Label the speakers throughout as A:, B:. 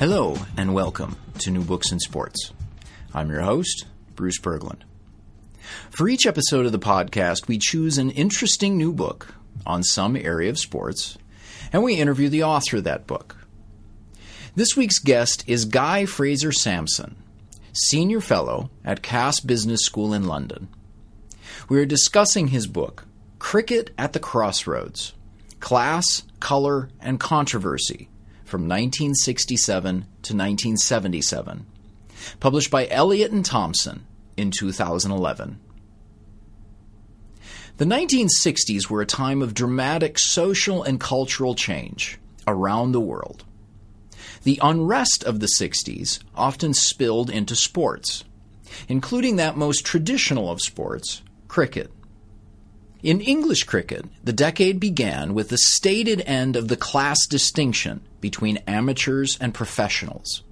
A: Hello, and welcome to New Books in Sports. I'm your host, Bruce Berglund. For each episode of the podcast, we choose an interesting new book on some area of sports, and we interview the author of that book. This week's guest is Guy Fraser Sampson, Senior Fellow at Cass Business School in London. We are discussing his book, Cricket at the Crossroads Class, Color, and Controversy from 1967 to 1977, published by Elliott and Thompson in 2011. The 1960s were a time of dramatic social and cultural change around the world. The unrest of the 60s often spilled into sports, including that most traditional of sports, cricket. In English cricket, the decade began with the stated end of the class distinction between amateurs and professionals,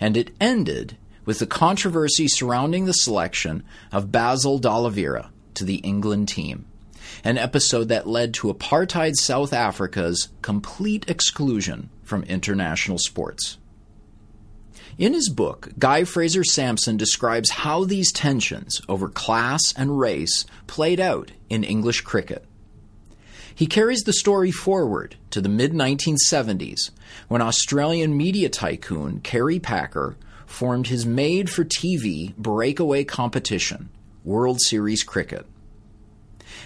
A: and it ended with the controversy surrounding the selection of Basil D'Oliveira to the England team, an episode that led to apartheid South Africa's complete exclusion from international sports. In his book, Guy Fraser Sampson describes how these tensions over class and race played out in English cricket. He carries the story forward to the mid 1970s when Australian media tycoon Kerry Packer formed his made for TV breakaway competition, World Series Cricket.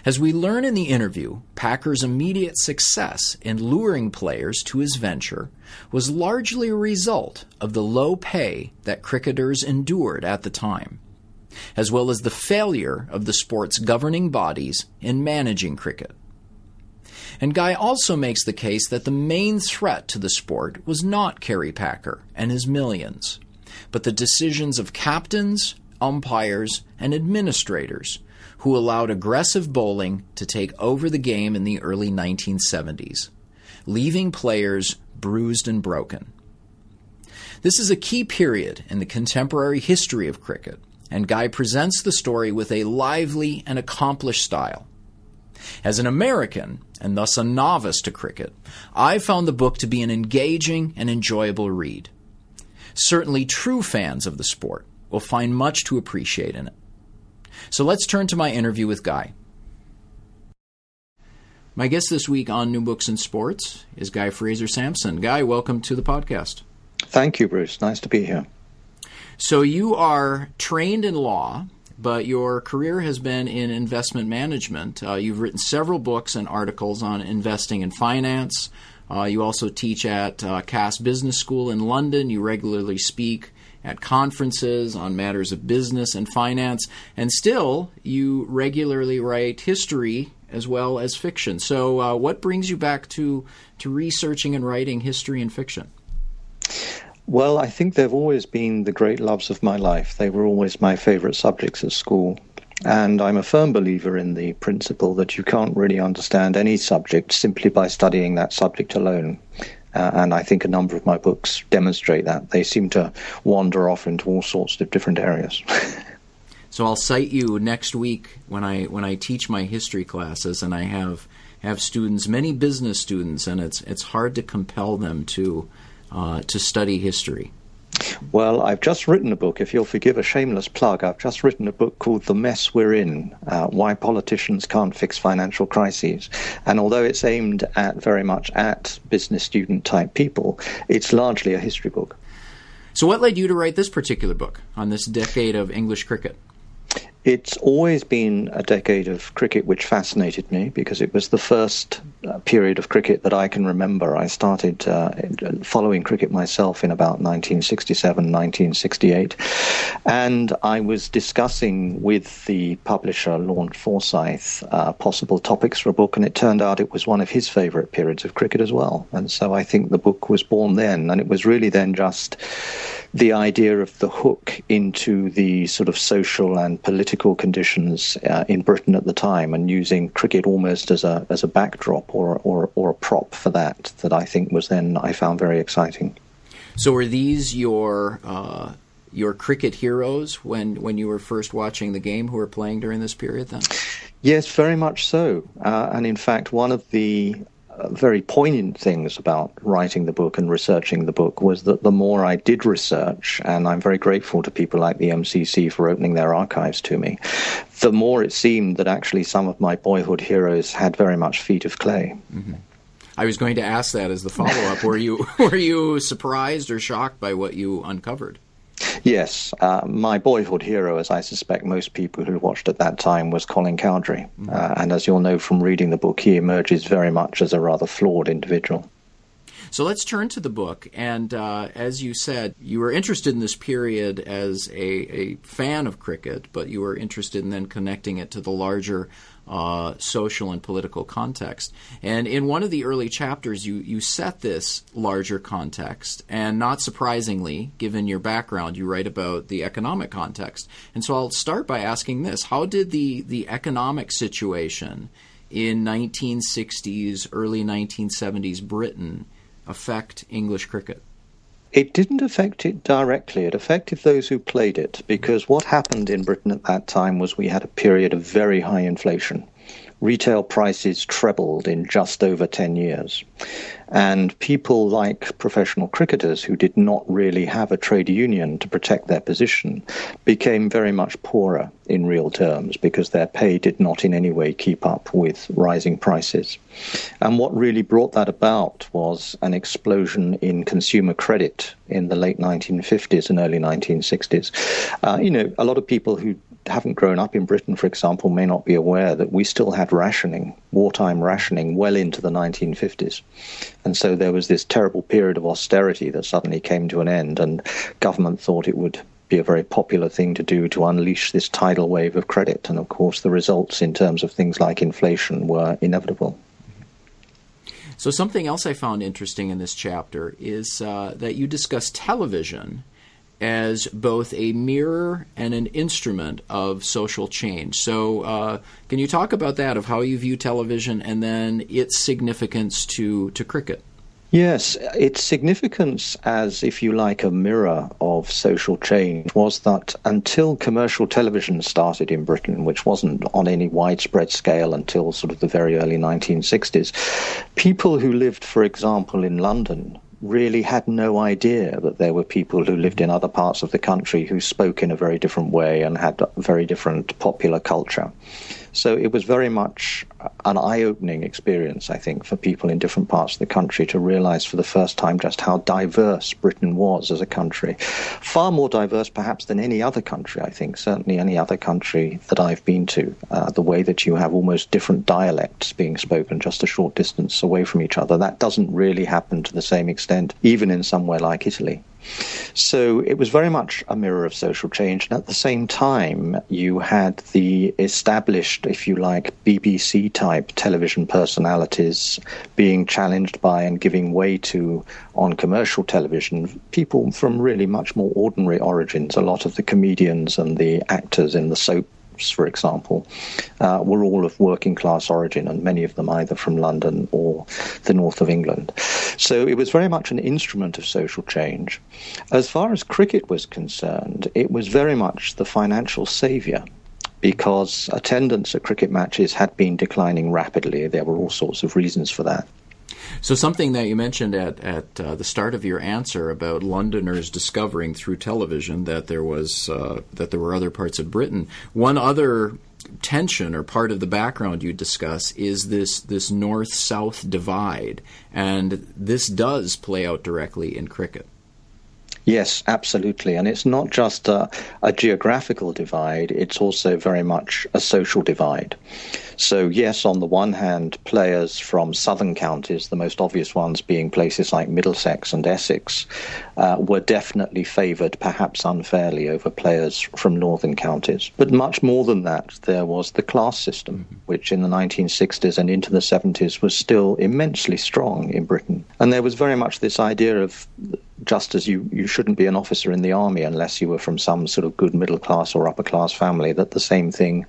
A: As we learn in the interview, Packer's immediate success in luring players to his venture was largely a result of the low pay that cricketers endured at the time, as well as the failure of the sport's governing bodies in managing cricket. And Guy also makes the case that the main threat to the sport was not Kerry Packer and his millions, but the decisions of captains, umpires, and administrators who allowed aggressive bowling to take over the game in the early 1970s, leaving players bruised and broken. This is a key period in the contemporary history of cricket, and Guy presents the story with a lively and accomplished style. As an American, and thus a novice to cricket, I found the book to be an engaging and enjoyable read. Certainly, true fans of the sport will find much to appreciate in it. So let's turn to my interview with Guy. My guest this week on New Books in Sports is Guy Fraser Sampson. Guy, welcome to the podcast.
B: Thank you, Bruce. Nice to be here.
A: So, you are trained in law, but your career has been in investment management. Uh, you've written several books and articles on investing and finance. Uh, you also teach at uh, Cass Business School in London. You regularly speak at conferences on matters of business and finance, and still you regularly write history as well as fiction. So, uh, what brings you back to to researching and writing history and fiction?
B: Well, I think they've always been the great loves of my life. They were always my favorite subjects at school. And I'm a firm believer in the principle that you can't really understand any subject simply by studying that subject alone. Uh, and I think a number of my books demonstrate that. They seem to wander off into all sorts of different areas.
A: so I'll cite you next week when I when I teach my history classes, and I have have students, many business students, and it's it's hard to compel them to uh, to study history.
B: Well, I've just written a book. If you'll forgive a shameless plug, I've just written a book called The Mess We're In uh, Why Politicians Can't Fix Financial Crises. And although it's aimed at very much at business student type people, it's largely a history book.
A: So, what led you to write this particular book on this decade of English cricket?
B: It's always been a decade of cricket which fascinated me because it was the first uh, period of cricket that I can remember. I started uh, following cricket myself in about 1967, 1968, and I was discussing with the publisher, Lorne Forsyth, uh, possible topics for a book, and it turned out it was one of his favorite periods of cricket as well. And so I think the book was born then, and it was really then just the idea of the hook into the sort of social and political conditions uh, in Britain at the time, and using cricket almost as a as a backdrop or or or a prop for that. That I think was then I found very exciting.
A: So, were these your uh, your cricket heroes when when you were first watching the game, who were playing during this period? Then,
B: yes, very much so. Uh, and in fact, one of the very poignant things about writing the book and researching the book was that the more I did research, and I'm very grateful to people like the MCC for opening their archives to me, the more it seemed that actually some of my boyhood heroes had very much feet of clay.
A: Mm-hmm. I was going to ask that as the follow up. were you were you surprised or shocked by what you uncovered?
B: Yes, uh, my boyhood hero, as I suspect most people who watched at that time, was Colin Cowdrey. Mm-hmm. Uh, and as you'll know from reading the book, he emerges very much as a rather flawed individual.
A: So let's turn to the book. And uh, as you said, you were interested in this period as a, a, fan of cricket, but you were interested in then connecting it to the larger uh, social and political context. And in one of the early chapters, you, you set this larger context. And not surprisingly, given your background, you write about the economic context. And so I'll start by asking this How did the, the economic situation in 1960s, early 1970s Britain affect English cricket?
B: It didn't affect it directly. It affected those who played it because what happened in Britain at that time was we had a period of very high inflation. Retail prices trebled in just over 10 years. And people like professional cricketers who did not really have a trade union to protect their position became very much poorer in real terms because their pay did not in any way keep up with rising prices. And what really brought that about was an explosion in consumer credit in the late 1950s and early 1960s. Uh, you know, a lot of people who haven't grown up in Britain, for example, may not be aware that we still had rationing, wartime rationing, well into the 1950s. And so there was this terrible period of austerity that suddenly came to an end, and government thought it would be a very popular thing to do to unleash this tidal wave of credit. And of course, the results in terms of things like inflation were inevitable.
A: So, something else I found interesting in this chapter is uh, that you discuss television as both a mirror and an instrument of social change. So, uh, can you talk about that, of how you view television and then its significance to, to cricket?
B: Yes, its significance as, if you like, a mirror of social change was that until commercial television started in Britain, which wasn't on any widespread scale until sort of the very early 1960s, people who lived, for example, in London really had no idea that there were people who lived in other parts of the country who spoke in a very different way and had very different popular culture. So it was very much an eye opening experience, I think, for people in different parts of the country to realize for the first time just how diverse Britain was as a country. Far more diverse, perhaps, than any other country, I think, certainly any other country that I've been to. Uh, the way that you have almost different dialects being spoken just a short distance away from each other, that doesn't really happen to the same extent, even in somewhere like Italy. So it was very much a mirror of social change. And at the same time, you had the established, if you like, BBC type television personalities being challenged by and giving way to on commercial television people from really much more ordinary origins. A lot of the comedians and the actors in the soap for example, uh, were all of working class origin, and many of them either from London or the north of England. So it was very much an instrument of social change. As far as cricket was concerned, it was very much the financial saviour because attendance at cricket matches had been declining rapidly. There were all sorts of reasons for that.
A: So something that you mentioned at at uh, the start of your answer about Londoners discovering through television that there was uh, that there were other parts of Britain. One other tension or part of the background you discuss is this this north south divide, and this does play out directly in cricket.
B: Yes, absolutely. And it's not just a, a, geographical divide, it's also very much a social divide. So, yes, on the one hand, players from southern counties, the most obvious ones being places like Middlesex and Essex, uh, were definitely favoured, perhaps unfairly, over players from northern counties. But much more than that, there was the class system, mm-hmm. which in the 1960s and into the 70s was still immensely strong in Britain. And there was very much this idea of just as you, you shouldn't be an officer in the army unless you were from some sort of good middle class or upper class family, that the same thing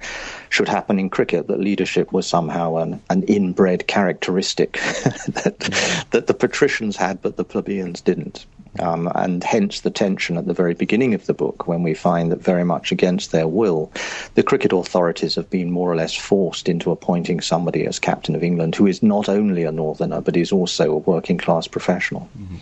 B: should happen in cricket, that leadership was somehow an, an inbred characteristic that, that the patricians had but the plebeians didn't. Um, and hence the tension at the very beginning of the book when we find that very much against their will, the cricket authorities have been more or less forced into appointing somebody as captain of England who is not only a northerner but is also a working class professional.
A: Mm-hmm.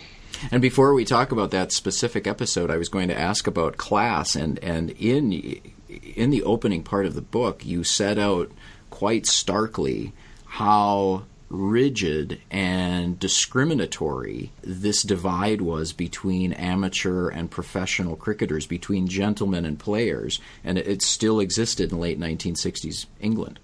A: And before we talk about that specific episode, I was going to ask about class, and, and in in the opening part of the book, you set out quite starkly how rigid and discriminatory this divide was between amateur and professional cricketers, between gentlemen and players, and it still existed in late 1960s England.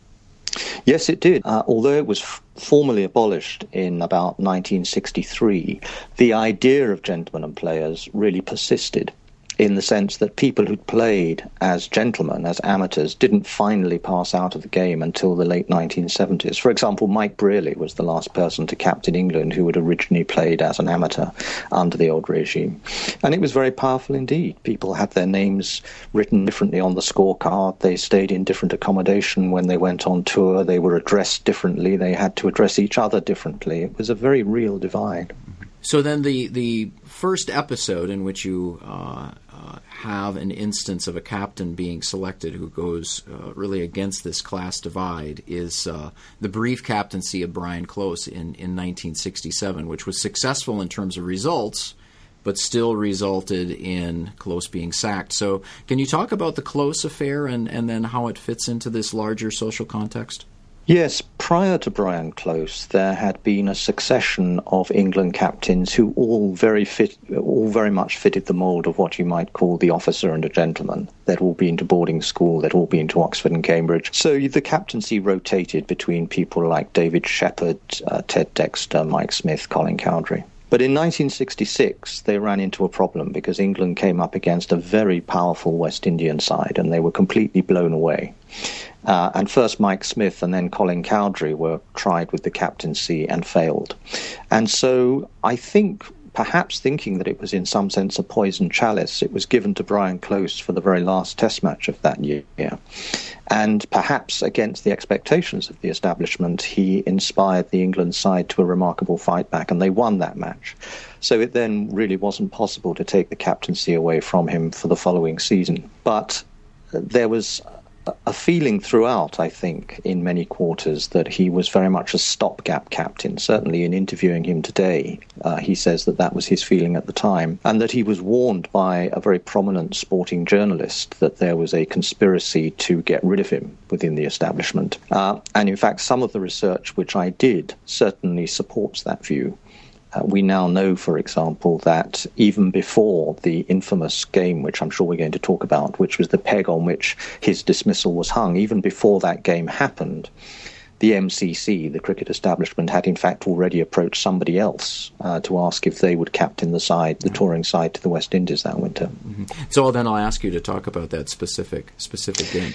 B: Yes, it did. Uh, although it was f- formally abolished in about 1963, the idea of gentlemen and players really persisted in the sense that people who'd played as gentlemen, as amateurs, didn't finally pass out of the game until the late 1970s. For example, Mike Brearley was the last person to captain England who had originally played as an amateur under the old regime. And it was very powerful indeed. People had their names written differently on the scorecard, they stayed in different accommodation when they went on tour, they were addressed differently, they had to address each other differently. It was a very real divide.
A: So then the, the first episode in which you uh, uh, have an instance of a captain being selected who goes uh, really against this class divide is uh, the brief captaincy of Brian Close in, in 1967, which was successful in terms of results, but still resulted in Close being sacked. So, can you talk about the Close affair and, and then how it fits into this larger social context?
B: Yes, prior to Brian Close, there had been a succession of England captains who all very fit, all very much fitted the mould of what you might call the officer and a gentleman. They'd all been to boarding school, they'd all been to Oxford and Cambridge. So the captaincy rotated between people like David Sheppard, uh, Ted Dexter, Mike Smith, Colin Cowdrey. But in 1966, they ran into a problem because England came up against a very powerful West Indian side and they were completely blown away. Uh, and first Mike Smith and then Colin Cowdrey were tried with the captaincy and failed. And so I think, perhaps thinking that it was in some sense a poison chalice, it was given to Brian Close for the very last test match of that year. And perhaps against the expectations of the establishment, he inspired the England side to a remarkable fight back, and they won that match. So it then really wasn't possible to take the captaincy away from him for the following season. But there was a feeling throughout, I think, in many quarters that he was very much a stopgap captain. Certainly, in interviewing him today, uh, he says that that was his feeling at the time, and that he was warned by a very prominent sporting journalist that there was a conspiracy to get rid of him within the establishment. Uh, and in fact, some of the research which I did certainly supports that view. Uh, we now know, for example, that even before the infamous game, which I'm sure we're going to talk about, which was the peg on which his dismissal was hung, even before that game happened, the MCC, the cricket establishment, had in fact already approached somebody else uh, to ask if they would captain the side, the touring side, to the West Indies that winter. Mm-hmm.
A: So then I'll ask you to talk about that specific specific game.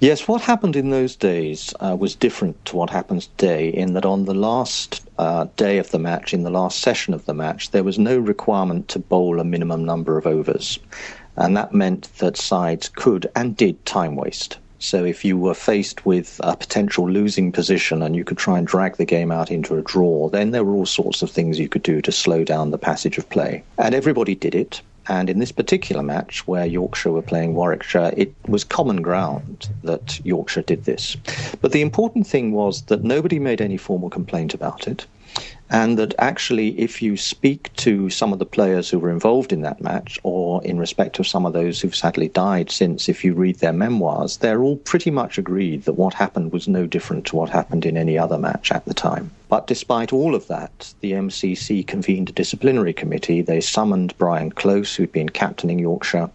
B: Yes, what happened in those days uh, was different to what happens today, in that on the last uh, day of the match, in the last session of the match, there was no requirement to bowl a minimum number of overs. And that meant that sides could and did time waste. So if you were faced with a potential losing position and you could try and drag the game out into a draw, then there were all sorts of things you could do to slow down the passage of play. And everybody did it. And in this particular match, where Yorkshire were playing Warwickshire, it was common ground that Yorkshire did this. But the important thing was that nobody made any formal complaint about it and that actually, if you speak to some of the players who were involved in that match, or in respect of some of those who've sadly died since, if you read their memoirs, they're all pretty much agreed that what happened was no different to what happened in any other match at the time. But despite all of that, the MCC convened a disciplinary committee. They summoned Brian Close, who'd been captaining Yorkshire,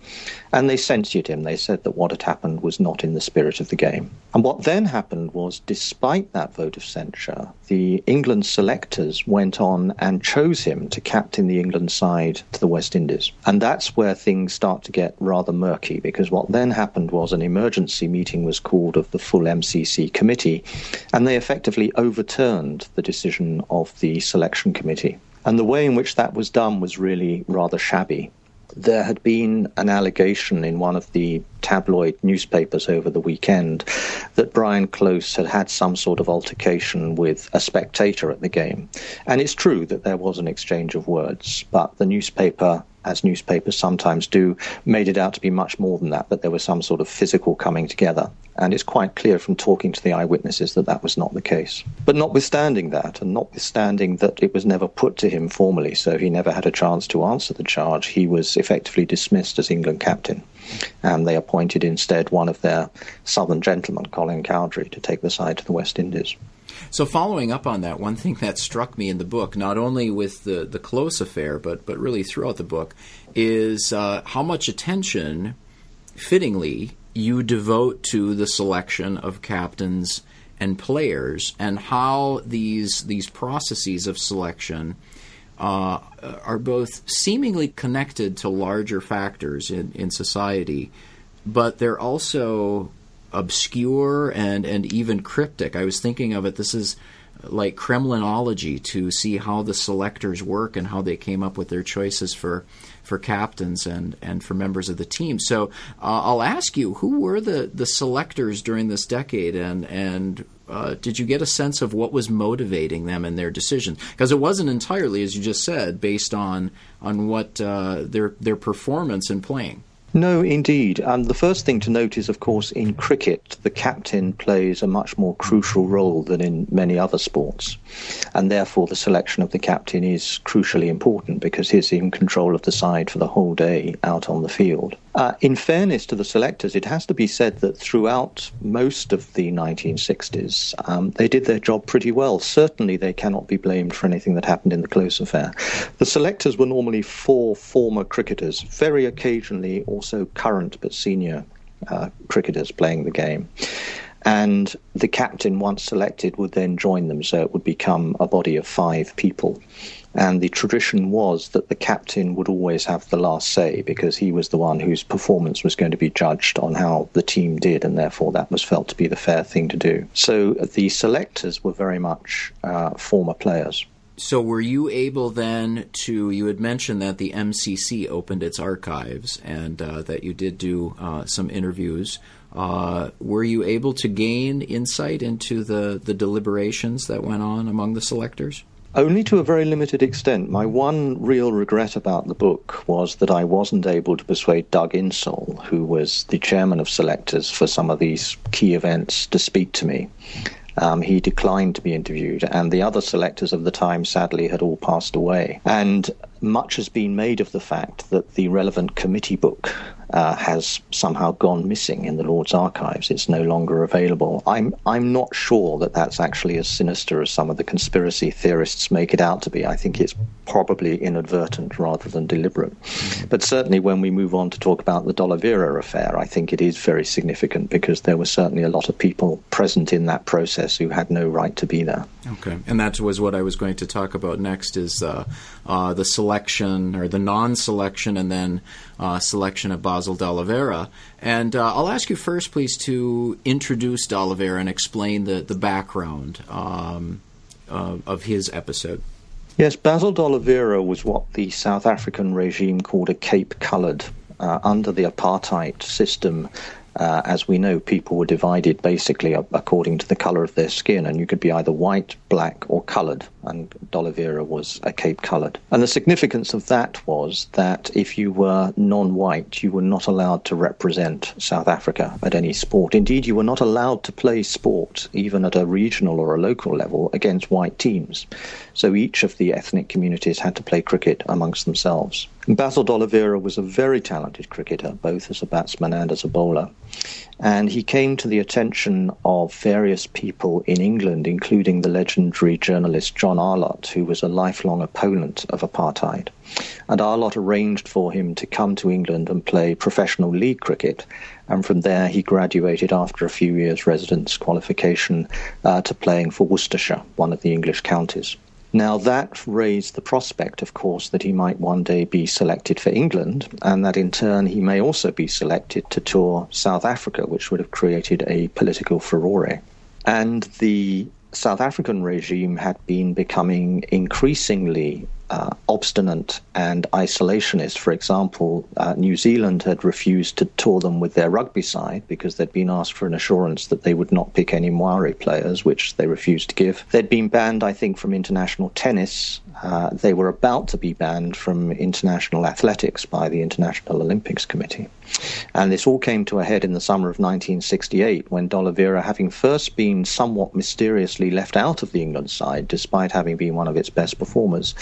B: and they censured him. They said that what had happened was not in the spirit of the game. And what then happened was, despite that vote of censure, the England selectors went on and chose him to captain the England side to the West Indies. And that's where things start to get rather murky, because what then happened was an emergency meeting was called of the full MCC committee, and they effectively overturned the decision of the selection committee. And the way in which that was done was really rather shabby. There had been an allegation in one of the tabloid newspapers over the weekend that Brian Close had had some sort of altercation with a spectator at the game. And it's true that there was an exchange of words, but the newspaper as newspapers sometimes do, made it out to be much more than that, that there was some sort of physical coming together. And it's quite clear from talking to the eyewitnesses that that was not the case. But notwithstanding that, and notwithstanding that it was never put to him formally, so he never had a chance to answer the charge, he was effectively dismissed as England captain. And they appointed instead one of their southern gentlemen, Colin Cowdrey, to take the side to the West Indies.
A: So, following up on that, one thing that struck me in the book, not only with the, the close affair, but, but really throughout the book, is uh, how much attention, fittingly, you devote to the selection of captains and players, and how these these processes of selection uh, are both seemingly connected to larger factors in, in society, but they're also obscure and, and even cryptic. I was thinking of it, this is like Kremlinology to see how the selectors work and how they came up with their choices for for captains and, and for members of the team. So uh, I'll ask you, who were the, the selectors during this decade, and and uh, did you get a sense of what was motivating them in their decisions? Because it wasn't entirely, as you just said, based on on what uh, their their performance in playing.
B: No, indeed. Um, the first thing to note is, of course, in cricket, the captain plays a much more crucial role than in many other sports. And therefore, the selection of the captain is crucially important because he's in control of the side for the whole day out on the field. Uh, in fairness to the selectors, it has to be said that throughout most of the 1960s, um, they did their job pretty well. Certainly, they cannot be blamed for anything that happened in the Close affair. The selectors were normally four former cricketers, very occasionally also current but senior uh, cricketers playing the game. And the captain, once selected, would then join them, so it would become a body of five people. And the tradition was that the captain would always have the last say because he was the one whose performance was going to be judged on how the team did, and therefore that was felt to be the fair thing to do. So the selectors were very much uh, former players.
A: So, were you able then to? You had mentioned that the MCC opened its archives and uh, that you did do uh, some interviews. Uh, were you able to gain insight into the, the deliberations that went on among the selectors?
B: Only to a very limited extent. My one real regret about the book was that I wasn't able to persuade Doug Insole, who was the chairman of selectors for some of these key events, to speak to me. Um, he declined to be interviewed, and the other selectors of the time sadly had all passed away. And much has been made of the fact that the relevant committee book uh, has somehow gone missing in the Lord's archives. It's no longer available. I'm I'm not sure that that's actually as sinister as some of the conspiracy theorists make it out to be. I think it's probably inadvertent rather than deliberate. But certainly, when we move on to talk about the D'Oliveira affair, I think it is very significant because there were certainly a lot of people present in that process who had no right to be there.
A: Okay, and that was what I was going to talk about next: is uh, uh, the selection or the non-selection, and then uh, selection of Basil D'Oliveira. And uh, I'll ask you first, please, to introduce D'Oliveira and explain the the background um, of his episode.
B: Yes, Basil D'Oliveira was what the South African regime called a Cape Coloured. Uh, under the apartheid system, uh, as we know, people were divided basically according to the color of their skin, and you could be either white, black, or colored. And D'Oliveira was a Cape colored. And the significance of that was that if you were non white, you were not allowed to represent South Africa at any sport. Indeed, you were not allowed to play sport, even at a regional or a local level, against white teams. So each of the ethnic communities had to play cricket amongst themselves. Basil D'Oliveira was a very talented cricketer, both as a batsman and as a bowler. And he came to the attention of various people in England, including the legendary journalist John Arlott, who was a lifelong opponent of apartheid. And Arlott arranged for him to come to England and play professional league cricket. And from there, he graduated after a few years' residence qualification uh, to playing for Worcestershire, one of the English counties. Now, that raised the prospect, of course, that he might one day be selected for England, and that in turn he may also be selected to tour South Africa, which would have created a political furore. And the South African regime had been becoming increasingly uh, obstinate and isolationist. For example, uh, New Zealand had refused to tour them with their rugby side because they'd been asked for an assurance that they would not pick any Maori players, which they refused to give. They'd been banned, I think, from international tennis. Uh, they were about to be banned from international athletics by the International Olympics Committee. And this all came to a head in the summer of 1968 when D'Oliveira, having first been somewhat mysteriously left out of the England side, despite having been one of its best performers,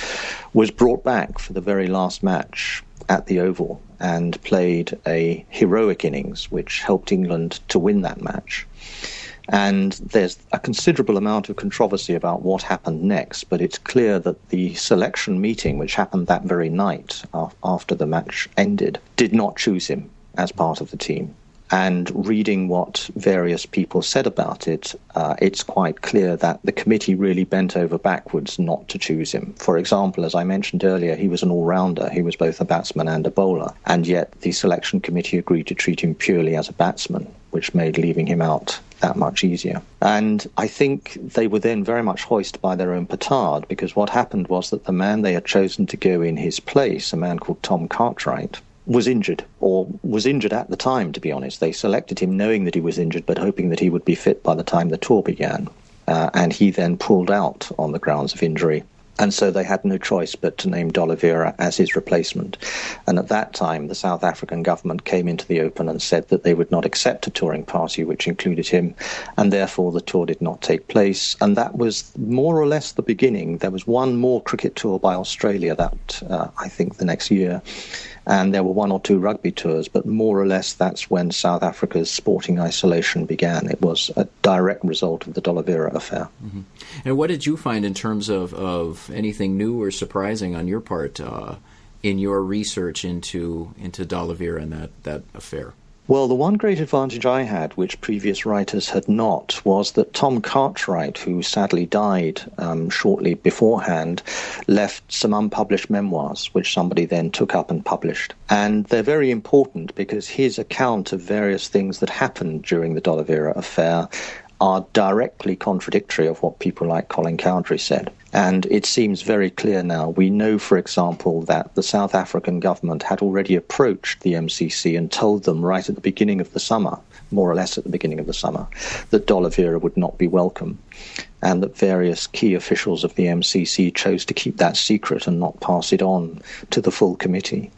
B: was brought back for the very last match at the Oval and played a heroic innings, which helped England to win that match. And there's a considerable amount of controversy about what happened next, but it's clear that the selection meeting, which happened that very night after the match ended, did not choose him as part of the team. And reading what various people said about it, uh, it's quite clear that the committee really bent over backwards not to choose him. For example, as I mentioned earlier, he was an all rounder. He was both a batsman and a bowler. And yet the selection committee agreed to treat him purely as a batsman, which made leaving him out that much easier. And I think they were then very much hoisted by their own petard because what happened was that the man they had chosen to go in his place, a man called Tom Cartwright, was injured, or was injured at the time, to be honest. They selected him knowing that he was injured, but hoping that he would be fit by the time the tour began. Uh, and he then pulled out on the grounds of injury. And so they had no choice but to name D'Oliveira as his replacement. And at that time, the South African government came into the open and said that they would not accept a touring party which included him, and therefore the tour did not take place. And that was more or less the beginning. There was one more cricket tour by Australia that, uh, I think, the next year and there were one or two rugby tours, but more or less that's when South Africa's sporting isolation began. It was a direct result of the D'Oliveira affair.
A: Mm-hmm. And what did you find in terms of, of anything new or surprising on your part uh, in your research into into D'Oliveira and that, that affair?
B: Well, the one great advantage I had, which previous writers had not, was that Tom Cartwright, who sadly died um, shortly beforehand, left some unpublished memoirs, which somebody then took up and published. And they're very important because his account of various things that happened during the D'Oliveira affair are directly contradictory of what people like Colin Cowdrey said. And it seems very clear now. We know, for example, that the South African government had already approached the MCC and told them right at the beginning of the summer, more or less at the beginning of the summer, that D'Oliveira would not be welcome and that various key officials of the MCC chose to keep that secret and not pass it on to the full committee.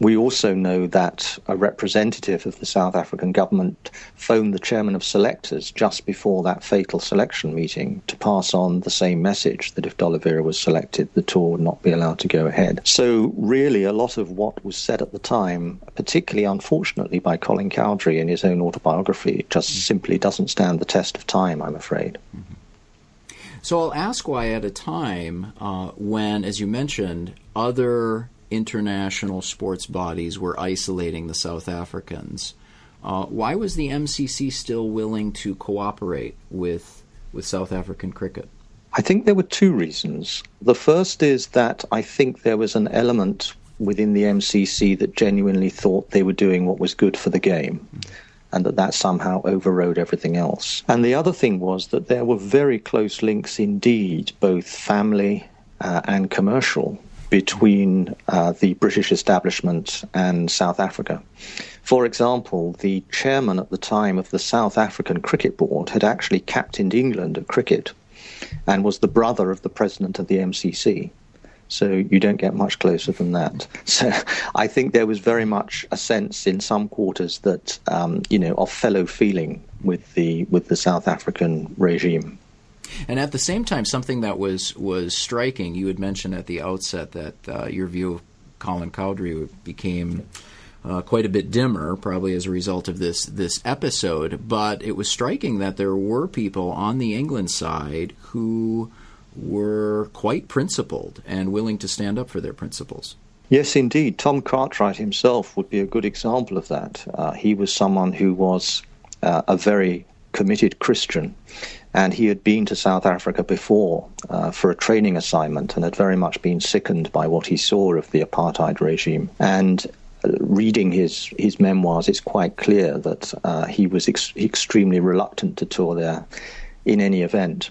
B: We also know that a representative of the South African government phoned the chairman of selectors just before that fatal selection meeting to pass on the same message that if D'Oliveira was selected, the tour would not be allowed to go ahead. So, really, a lot of what was said at the time, particularly unfortunately by Colin Cowdrey in his own autobiography, just simply doesn't stand the test of time, I'm afraid. Mm-hmm.
A: So I'll ask why at a time uh, when, as you mentioned, other international sports bodies were isolating the South Africans. Uh, why was the MCC still willing to cooperate with with South African cricket?
B: I think there were two reasons. The first is that I think there was an element within the MCC that genuinely thought they were doing what was good for the game. Mm-hmm and that that somehow overrode everything else. And the other thing was that there were very close links indeed, both family uh, and commercial, between uh, the British establishment and South Africa. For example, the chairman at the time of the South African Cricket Board had actually captained England at cricket and was the brother of the president of the MCC. So you don't get much closer than that. So I think there was very much a sense in some quarters that um, you know of fellow feeling with the with the South African regime.
A: And at the same time, something that was was striking. You had mentioned at the outset that uh, your view of Colin Cowdrey became. Uh, quite a bit dimmer, probably as a result of this this episode. But it was striking that there were people on the England side who were quite principled and willing to stand up for their principles.
B: Yes, indeed. Tom Cartwright himself would be a good example of that. Uh, he was someone who was uh, a very committed Christian, and he had been to South Africa before uh, for a training assignment and had very much been sickened by what he saw of the apartheid regime. And uh, reading his, his memoirs, it's quite clear that uh, he was ex- extremely reluctant to tour there in any event.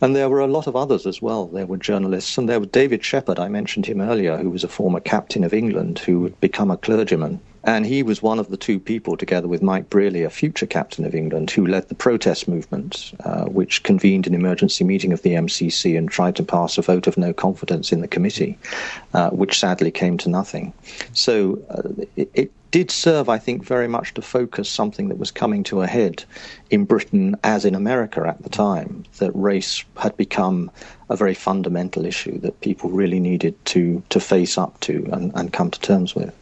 B: And there were a lot of others as well. There were journalists, and there was David Sheppard, I mentioned him earlier, who was a former captain of England who had become a clergyman. And he was one of the two people, together with Mike Brearley, a future captain of England, who led the protest movement, uh, which convened an emergency meeting of the MCC and tried to pass a vote of no confidence in the committee, uh, which sadly came to nothing. So uh, it, it did serve, I think, very much to focus something that was coming to a head in Britain as in America at the time, that race had become a very fundamental issue that people really needed to, to face up to and, and come to terms with.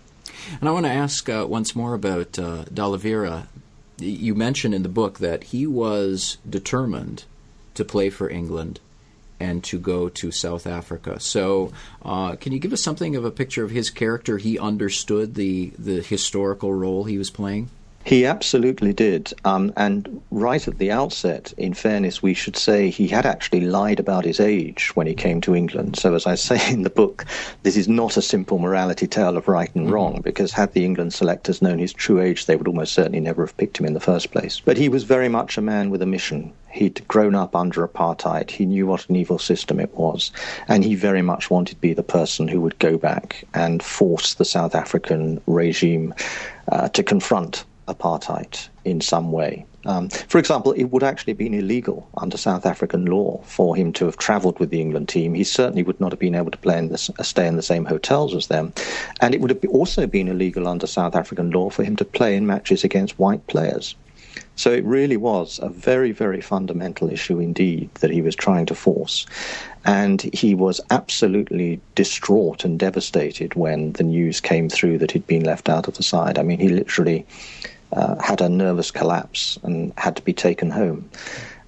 A: And I want to ask uh, once more about uh. You mentioned in the book that he was determined to play for England and to go to South Africa. So, uh, can you give us something of a picture of his character? He understood the the historical role he was playing.
B: He absolutely did. Um, and right at the outset, in fairness, we should say he had actually lied about his age when he came to England. So, as I say in the book, this is not a simple morality tale of right and mm-hmm. wrong, because had the England selectors known his true age, they would almost certainly never have picked him in the first place. But he was very much a man with a mission. He'd grown up under apartheid. He knew what an evil system it was. And he very much wanted to be the person who would go back and force the South African regime uh, to confront apartheid in some way. Um, for example, it would actually have been illegal under South African law for him to have travelled with the England team. He certainly would not have been able to play in the, uh, stay in the same hotels as them. And it would have also been illegal under South African law for him to play in matches against white players. So it really was a very, very fundamental issue indeed that he was trying to force. And he was absolutely distraught and devastated when the news came through that he'd been left out of the side. I mean, he literally uh, had a nervous collapse and had to be taken home,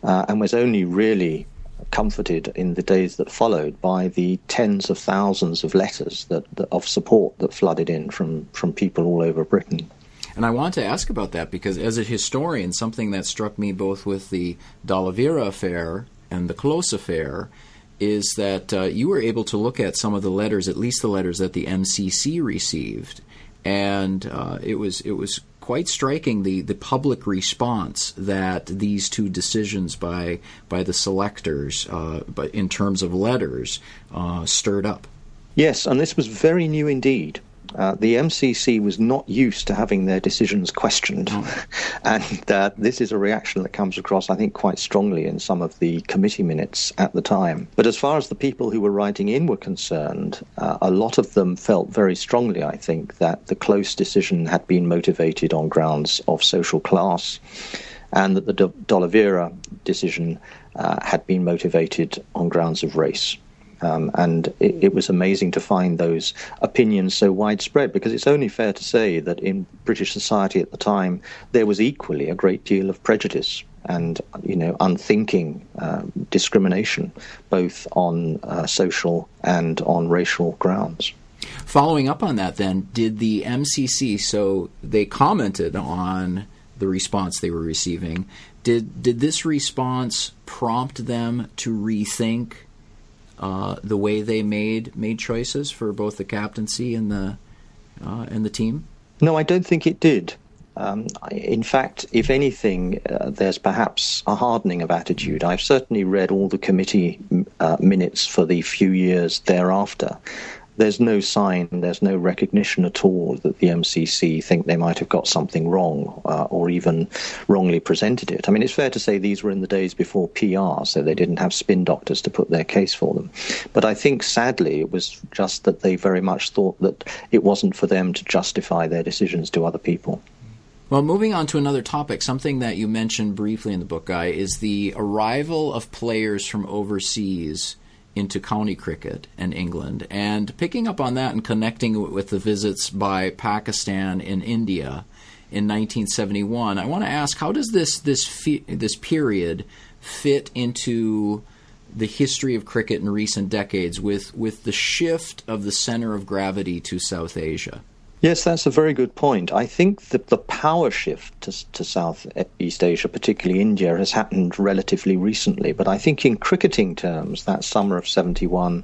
B: uh, and was only really comforted in the days that followed by the tens of thousands of letters that, that, of support that flooded in from, from people all over Britain.
A: And I want to ask about that because, as a historian, something that struck me both with the D'Oliveira affair and the Close affair is that uh, you were able to look at some of the letters, at least the letters that the MCC received, and uh, it was it was quite striking the, the public response that these two decisions by by the selectors, uh, in terms of letters, uh, stirred up.
B: Yes, and this was very new indeed. Uh, the MCC was not used to having their decisions questioned. And uh, this is a reaction that comes across, I think, quite strongly in some of the committee minutes at the time. But as far as the people who were writing in were concerned, uh, a lot of them felt very strongly, I think, that the close decision had been motivated on grounds of social class and that the D'Oliveira decision uh, had been motivated on grounds of race. Um, and it, it, was amazing to find those opinions so widespread because it's only fair to say that in British society at the time there was equally a great deal of prejudice and you know unthinking uh, discrimination both on uh, social and on racial grounds.
A: Following up on that, then, did the MCC? So they commented on the response they were receiving. Did did this response prompt them to rethink uh, the way they made made choices for both the captaincy and the uh, and the team?
B: No, I don't think it did. Um, in fact, if anything, uh, there's perhaps a hardening of attitude. I've certainly read all the committee uh, minutes for the few years thereafter, there's no sign, there's no recognition at all that the MCC think they might have got something wrong uh, or even wrongly presented it. I mean, it's fair to say these were in the days before PR, so they didn't have spin doctors to put their case for them. But I think, sadly, it was just that they very much thought that it wasn't for them to justify their decisions to other people.
A: Well, moving on to another topic, something that you mentioned briefly in the book, Guy, is the arrival of players from overseas into county cricket in England. And picking up on that and connecting with the visits by Pakistan and India in 1971, I want to ask how does this this this period fit into the history of cricket in recent decades with with the shift of the center of gravity to South Asia?
B: Yes, that's a very good point. I think that the power shift to, to Southeast Asia, particularly India, has happened relatively recently. But I think in cricketing terms, that summer of 71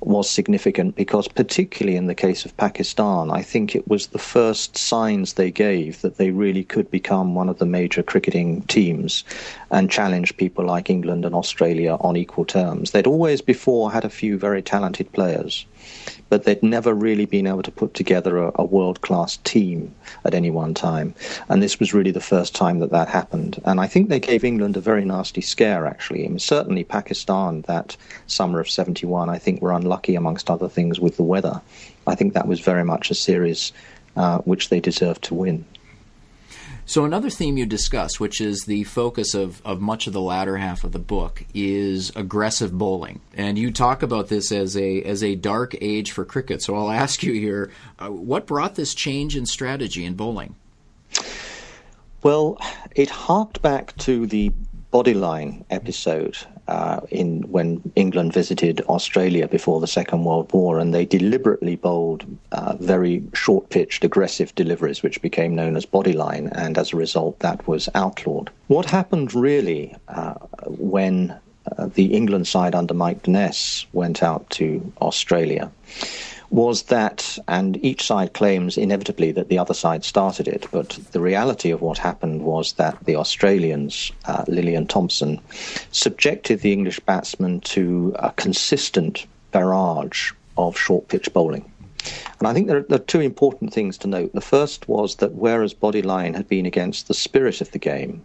B: was significant because, particularly in the case of Pakistan, I think it was the first signs they gave that they really could become one of the major cricketing teams and challenge people like England and Australia on equal terms. They'd always before had a few very talented players but they'd never really been able to put together a, a world class team at any one time. And this was really the first time that that happened. And I think they gave England a very nasty scare, actually. I mean, certainly Pakistan that summer of 71, I think, were unlucky, amongst other things, with the weather. I think that was very much a series uh, which they deserved to win.
A: So, another theme you discuss, which is the focus of, of much of the latter half of the book, is aggressive bowling. And you talk about this as a, as a dark age for cricket. So, I'll ask you here uh, what brought this change in strategy in bowling?
B: Well, it harked back to the Bodyline episode uh, in when England visited Australia before the Second World War, and they deliberately bowled uh, very short-pitched, aggressive deliveries, which became known as bodyline, and as a result, that was outlawed. What happened really uh, when uh, the England side under Mike Denness went out to Australia? Was that, and each side claims inevitably that the other side started it, but the reality of what happened was that the Australians, uh, Lillee Thomson, subjected the English batsmen to a consistent barrage of short pitch bowling. And I think there are, there are, two important things to note. The first was that whereas Bodyline had been against the spirit of the game,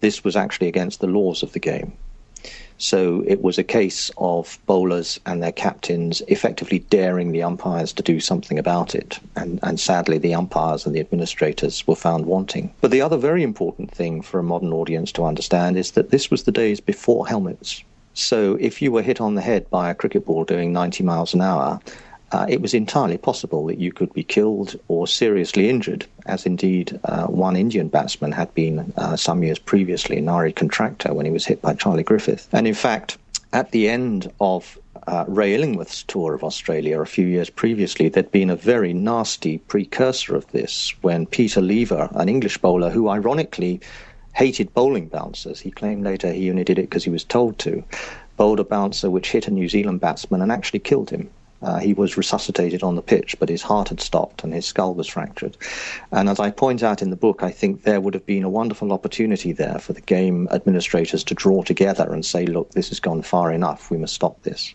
B: this was actually against the laws of the game. So it was a case of bowlers and their captains effectively daring the umpires to do something about it. And, and sadly, the umpires and the administrators were found wanting. But the other very important thing for a modern audience to understand is that this was the days before helmets. So if you were hit on the head by a cricket ball doing 90 miles an hour, uh, it was entirely possible that you could be killed or seriously injured, as indeed uh, one Indian batsman had been uh, some years previously, Nari Contractor, when he was hit by Charlie Griffith. And in fact, at the end of uh, Ray Illingworth's tour of Australia a few years previously, there'd been a very nasty precursor of this when Peter Lever, an English bowler who ironically hated bowling bouncers, he claimed later he only did it because he was told to, bowled a bouncer which hit a New Zealand batsman and actually killed him. Uh, he was resuscitated on the pitch, but his heart had stopped and his skull was fractured. And as I point out in the book, I think there would have been a wonderful opportunity there for the game administrators to draw together and say, look, this has gone far enough, we must stop this.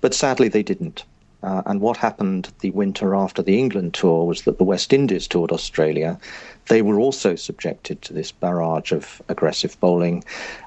B: But sadly, they didn't. Uh, and what happened the winter after the England tour was that the West Indies toured Australia. They were also subjected to this barrage of aggressive bowling,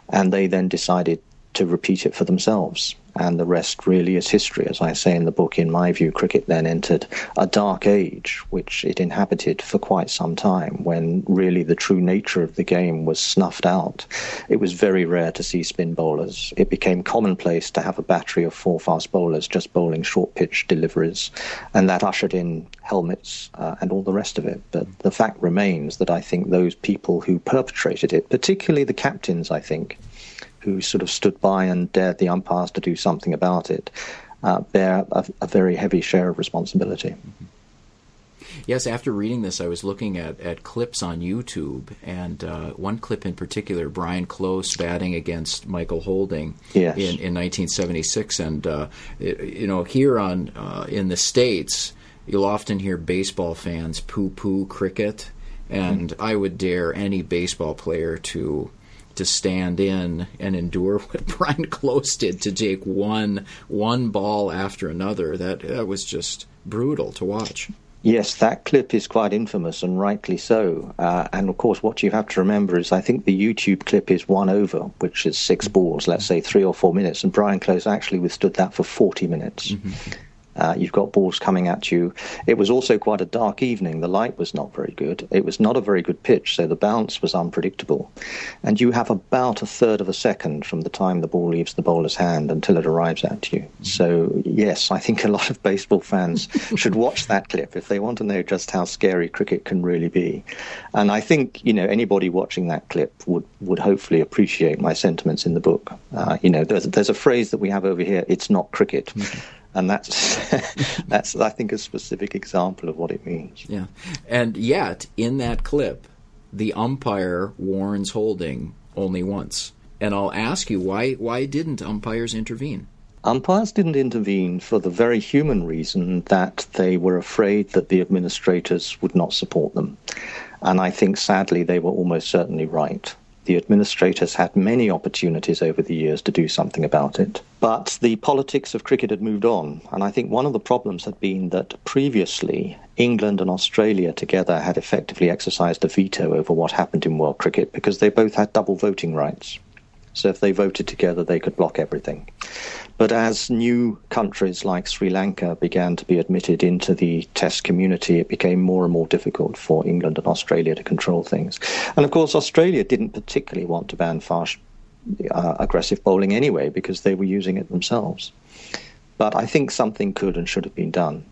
B: and they then decided to repeat it for themselves and the rest really is history. As I say in the book, in my view, cricket then entered a dark age, which it inhabited for quite some time, when really the true nature of the game was snuffed out. It was very rare to see spin bowlers. It became commonplace to have a battery of four fast bowlers just bowling short pitch deliveries, and that ushered in helmets uh, and all the rest of it. But the fact remains that I think those people who perpetrated it, particularly the captains, I think, who sort of stood by and dared the umpires to do something about it, uh, bear a, a, very heavy share of responsibility. Mm-hmm.
A: Yes, after reading this, I was looking at, at clips on YouTube, and uh, one clip in particular, Brian Close batting against Michael Holding
B: yes.
A: in, in 1976. And, uh, it, you know, here on uh, in the States, you'll often hear baseball fans poo poo cricket, and mm-hmm. I would dare any baseball player to to stand in and endure what Brian Close did to take one one ball after another. That that was just brutal to watch.
B: Yes, that clip is quite infamous, and rightly so. Uh, and of course, what you have to remember is I think the YouTube clip is one over, which is six balls, let's say three or four minutes, and Brian Close actually withstood that for 40 minutes. Mm-hmm. Uh, you've got balls coming at you. It was also quite a dark evening. The light was not very good. It was not a very good pitch, so the bounce was unpredictable. And you have about a third of a second from the time the ball leaves the bowler's hand until it arrives at you. So, yes, I think a lot of baseball fans should watch that clip if they want to know just how scary cricket can really be. And I think, you know, anybody watching that clip would, would hopefully appreciate my sentiments in the book. Uh, you know, there's, there's a phrase that we have over here it's not cricket. Mm-hmm and that's that's I think a specific example of what it means.
A: Yeah, and yet in that clip, the umpire warns Holding only once, and I'll ask you why why didn't umpires intervene?
B: Umpires didn't intervene for the very human reason that they were afraid that the administrators would not support them. And I think sadly they were almost certainly right. The administrators had many opportunities over the years to do something about it. But the politics of cricket had moved on. And I think one of the problems had been that previously England and Australia together had effectively exercised a veto over what happened in world cricket because they both had double voting rights. So if they voted together, they could block everything. But as new countries like Sri Lanka began to be admitted into the test community, it became more and more difficult for England and Australia to control things. And of course, Australia didn't particularly want to ban fast, uh, aggressive bowling anyway because they were using it themselves. But I think something could and should have been done.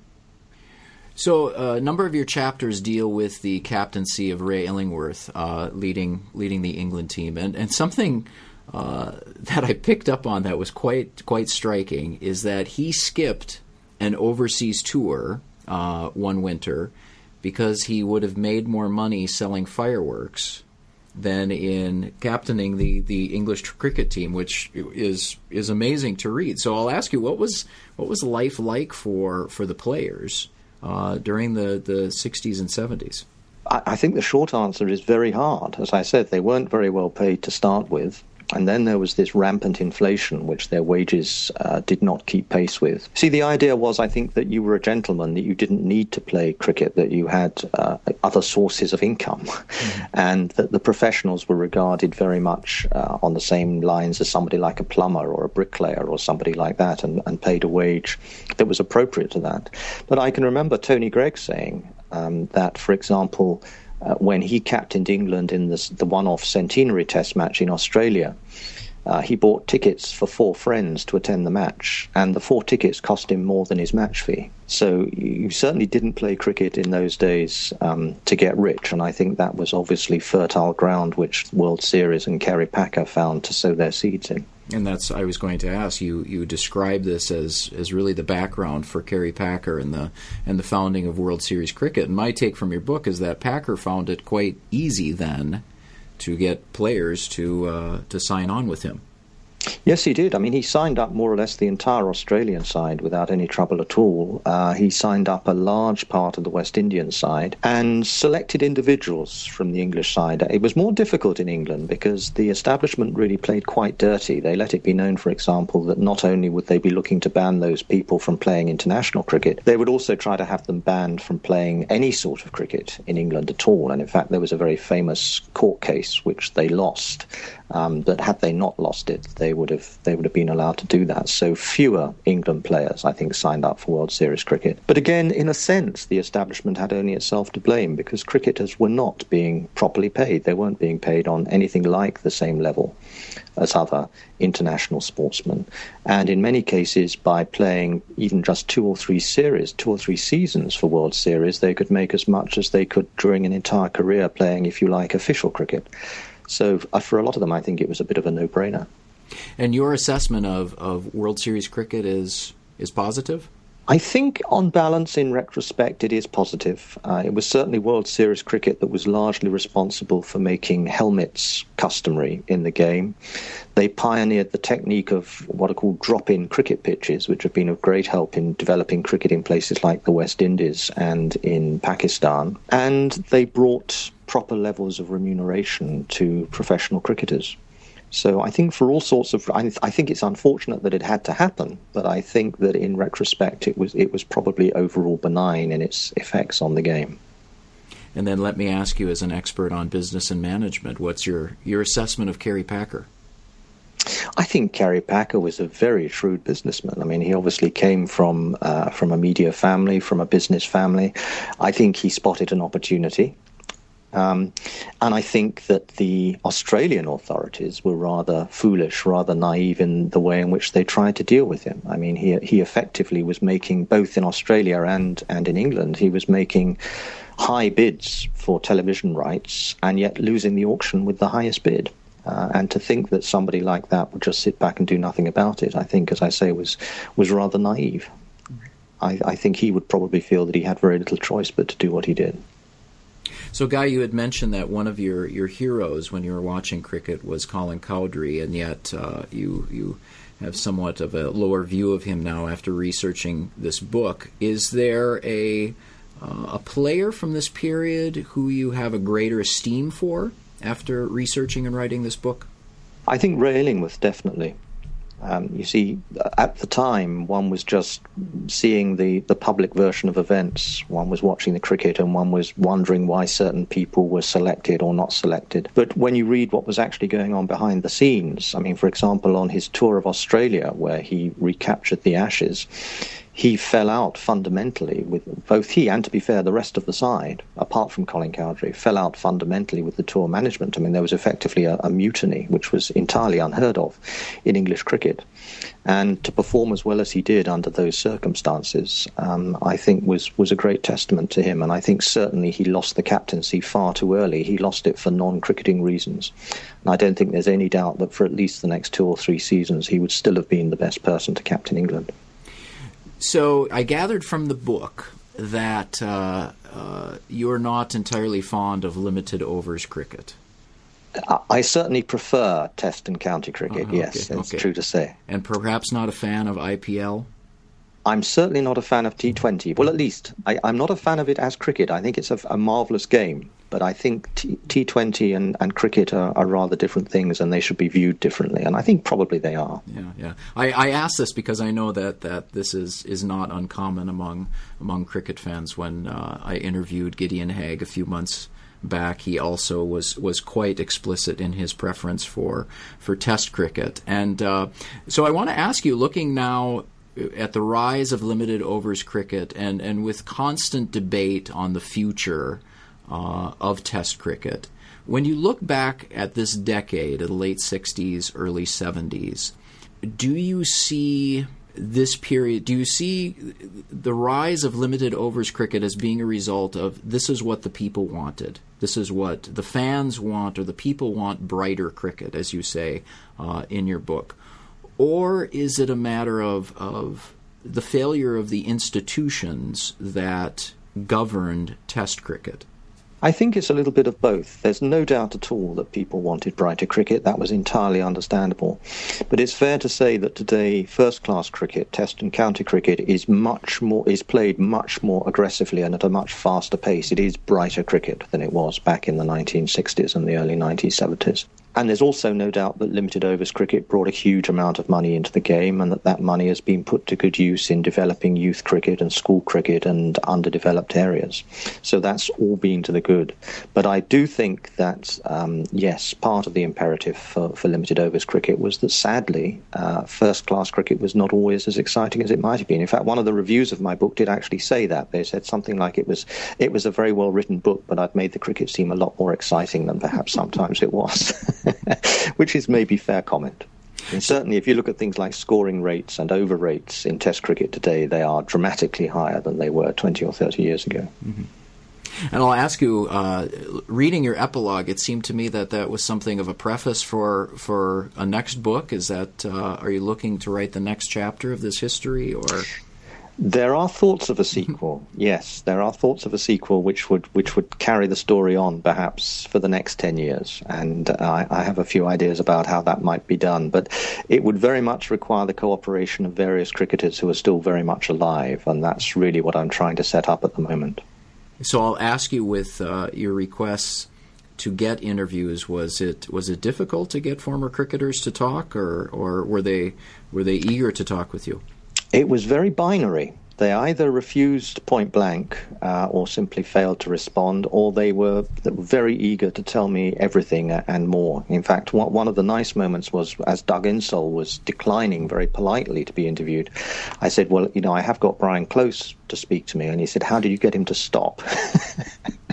A: So uh, a number of your chapters deal with the captaincy of Ray Illingworth uh, leading leading the England team, and and something uh, that I picked up on that was quite quite striking is that he skipped an overseas tour uh, one winter because he would have made more money selling fireworks than in captaining the, the English cricket team, which is is amazing to read. So I'll ask you, what was what was life like for for the players uh, during the, the 60s and 70s?
B: I think the short answer is very hard. As I said, they weren't very well paid to start with. And then there was this rampant inflation, which their wages uh, did not keep pace with. See, the idea was, I think, that you were a gentleman, that you didn't need to play cricket, that you had uh, other sources of income, mm-hmm. and that the professionals were regarded very much uh, on the same lines as somebody like a plumber or a bricklayer or somebody like that, and, and paid a wage that was appropriate to that. But I can remember Tony Greig saying um, that, for example, uh, when he captained England in this, the one off centenary test match in Australia. Uh, he bought tickets for four friends to attend the match, and the four tickets cost him more than his match fee. So you certainly didn't play cricket in those days um, to get rich, and I think that was obviously fertile ground which World Series and Kerry Packer found to sow their seeds in
A: and that's I was going to ask you. You describe this as as really the background for Kerry Packer and the and the founding of World Series cricket. And my take from your book is that Packer found it quite easy then to get players to uh, to sign on with him.
B: Yes, he did. I mean, he signed up more or less the entire Australian side without any trouble at all. Uh, he signed up a large part of the West Indian side and selected individuals from the English side. It was more difficult in England because the establishment really played quite dirty. They let it be known, for example, that not only would they be looking to ban those people from playing international cricket, they would also try to have them banned from playing any sort of cricket in England at all. And in fact, there was a very famous court case which they lost. Um, but had they not lost it, they would have they would have been allowed to do that. So fewer England players, I think, signed up for World Series cricket. But again, in a sense, the establishment had only itself to blame because cricketers were not being properly paid. They weren't being paid on anything like the same level as other international sportsmen. And in many cases, by playing even just two or three series, two or three seasons for World Series, they could make as much as they could during an entire career playing, if you like, official cricket. So uh, for a lot of them, I think it was a bit of a no-brainer.
A: And your assessment of, of World Series cricket is is positive?
B: I think, on balance, in retrospect, it is positive. Uh, it was certainly World Series cricket that was largely responsible for making helmets customary in the game. They pioneered the technique of what are called drop in cricket pitches, which have been of great help in developing cricket in places like the West Indies and in Pakistan. And they brought proper levels of remuneration to professional cricketers. So I think for all sorts of, I, I, think it's unfortunate that it had to happen, but I think that in retrospect it was it was probably overall benign in its effects on the game.
A: And then let me ask you, as an expert on business and management, what's your your assessment of Kerry Packer?
B: I think Kerry Packer was a very shrewd businessman. I mean, he obviously came from uh, from a media family, from a business family. I think he spotted an opportunity. Um, and I think that the Australian authorities were rather foolish, rather naive in the way in which they tried to deal with him. I mean, he he effectively was making both in Australia and and in England, he was making high bids for television rights and yet losing the auction with the highest bid. Uh, and to think that somebody like that would just sit back and do nothing about it, I think, as I say, was was rather naive. I, I think he would probably feel that he had very little choice but to do what he did.
A: So, Guy, you had mentioned that one of your, your heroes when you were watching cricket was Colin Cowdrey, and yet uh, you you have somewhat of a lower view of him now after researching this book. Is there a uh, a player from this period who you have a greater esteem for after researching and writing this book?
B: I think Ray was definitely. Um, you see, at the time, one was just seeing the, the public version of events. One was watching the cricket and one was wondering why certain people were selected or not selected. But when you read what was actually going on behind the scenes, I mean, for example, on his tour of Australia, where he recaptured the Ashes, he fell out fundamentally with both he and, to be fair, the rest of the side, apart from Colin Cowdrey, fell out fundamentally with the tour management. I mean, there was effectively a, a mutiny, which was entirely unheard of in English cricket. And to perform as well as he did under those circumstances, um, I think was was a great testament to him. And I think certainly he lost the captaincy far too early. He lost it for non-cricketing reasons. And I don't think there's any doubt that for at least the next two or three seasons, he would still have been the best person to captain England.
A: So I gathered from the book that uh, uh, you're not entirely fond of limited overs cricket.
B: I certainly prefer Test and County cricket. Uh-huh, yes, okay, it's okay. true to say.
A: And perhaps not a fan of IPL.
B: I'm certainly not a fan of T20. Well, at least I, am not a fan of it as cricket. I think it's a, a marvelous game, but I think T, 20 and, and cricket are, are, rather different things, and they should be viewed differently. And I think probably they are.
A: Yeah, yeah. I, I ask this because I know that, that this is, is not uncommon among among cricket fans. When uh, I interviewed Gideon Haigh a few months back, he also was was quite explicit in his preference for for Test cricket. And uh, so I want to ask you, looking now at the rise of limited overs cricket and, and with constant debate on the future uh, of Test cricket, when you look back at this decade, the late 60s, early 70s, do you see this period, do you see the rise of limited overs cricket as being a result of this is what the people wanted? This is what the fans want, or the people want brighter cricket, as you say uh, in your book? Or is it a matter of, of the failure of the institutions that governed Test cricket?
B: I think it's a little bit of both. There's no doubt at all that people wanted brighter cricket. That was entirely understandable. But it's fair to say that today, first class cricket, test and county cricket, is much more is played much more aggressively and at a much faster pace. It is brighter cricket than it was back in the 1960s and the early 1970s. And there's also no doubt that limited overs cricket brought a huge amount of money into the game and that that money has been put to good use in developing youth cricket and school cricket and underdeveloped areas. So that's all been to the good. But I do think that, um, yes, part of the imperative for, for, limited overs cricket was that sadly, uh, first class cricket was not always as exciting as it might have been. In fact, one of the reviews of my book did actually say that. They said something like it was, it was a very well written book, but I'd made the cricket seem a lot more exciting than perhaps sometimes it was. which is maybe fair comment. And certainly, if you look at things like scoring rates and over rates in Test cricket today, they are dramatically higher than they were 20 or 30 years ago.
A: Mm-hmm. And I'll ask you, uh, reading your epilogue, it seemed to me that that was something of a preface for for a next book. Is that uh, are you looking to write the next chapter of this history, or?
B: There are thoughts of a sequel. yes, there are thoughts of a sequel which would which would carry the story on perhaps for the next ten years, and I, I, have a few ideas about how that might be done. But it would very much require the cooperation of various cricketers who are still very much alive, and that's really what I'm trying to set up at the moment.
A: So I'll ask you with uh, your requests to get interviews. Was it was it difficult to get former cricketers to talk, or or were they were they eager to talk with you?
B: It was very binary. They either refused point blank uh, or simply failed to respond, or they were very eager to tell me everything and more. In fact, one of the nice moments was as Doug Insole was declining very politely to be interviewed, I said, Well, you know, I have got Brian Close to speak to me. And he said, How did you get him to stop?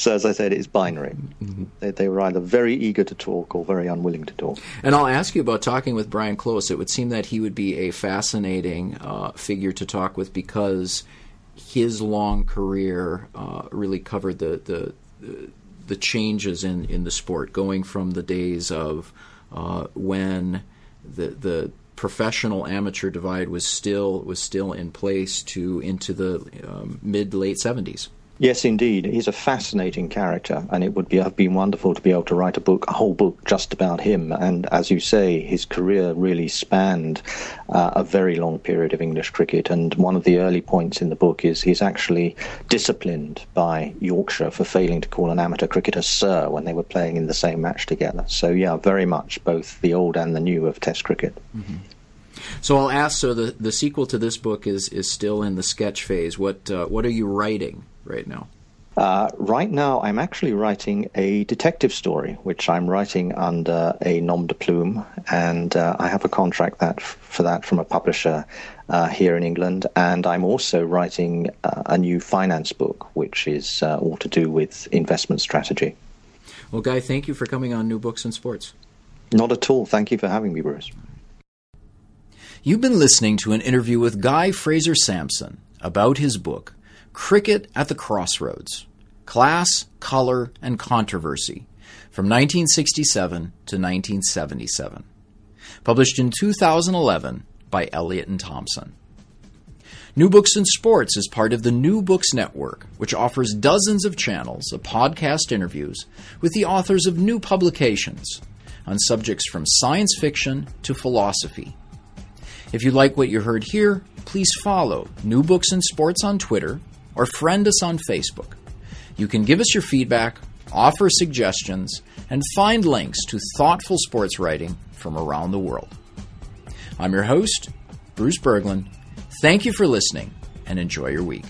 B: So, as I said, it's binary. Mm-hmm. They, they, were either very eager to talk or very unwilling to talk.
A: And I'll ask you about talking with Brian Close. It would seem that he would be a fascinating uh, figure to talk with because his long career uh, really covered the, the, the changes in, in the sport, going from the days of uh, when the the professional amateur divide was still was still in place to into the um, mid late seventies.
B: Yes, indeed. He's a fascinating character, and it would be, have been wonderful to be able to write a book, a whole book just about him. And as you say, his career really spanned uh, a very long period of English cricket. And one of the early points in the book is he's actually disciplined by Yorkshire for failing to call an amateur cricketer sir when they were playing in the same match together. So, yeah, very much both the old and the new of Test cricket. Mm-hmm.
A: So I'll ask. So the, the sequel to this book is, is still in the sketch phase. What uh, what are you writing? Right now?
B: Uh, right now, I'm actually writing a detective story, which I'm writing under a nom de plume, and uh, I have a contract that for that from a publisher uh, here in England. And I'm also writing uh, a new finance book, which is uh, all to do with investment strategy.
A: Well, Guy, thank you for coming on New Books in Sports.
B: Not at all. Thank you for having me, Bruce.
A: You've been listening to an interview with Guy Fraser Sampson about his book. Cricket at the Crossroads Class, Color, and Controversy from 1967 to 1977. Published in 2011 by Elliott and Thompson. New Books in Sports is part of the New Books Network, which offers dozens of channels of podcast interviews with the authors of new publications on subjects from science fiction to philosophy. If you like what you heard here, please follow New Books in Sports on Twitter or friend us on Facebook. You can give us your feedback, offer suggestions, and find links to thoughtful sports writing from around the world. I'm your host, Bruce Berglund. Thank you for listening and enjoy your week.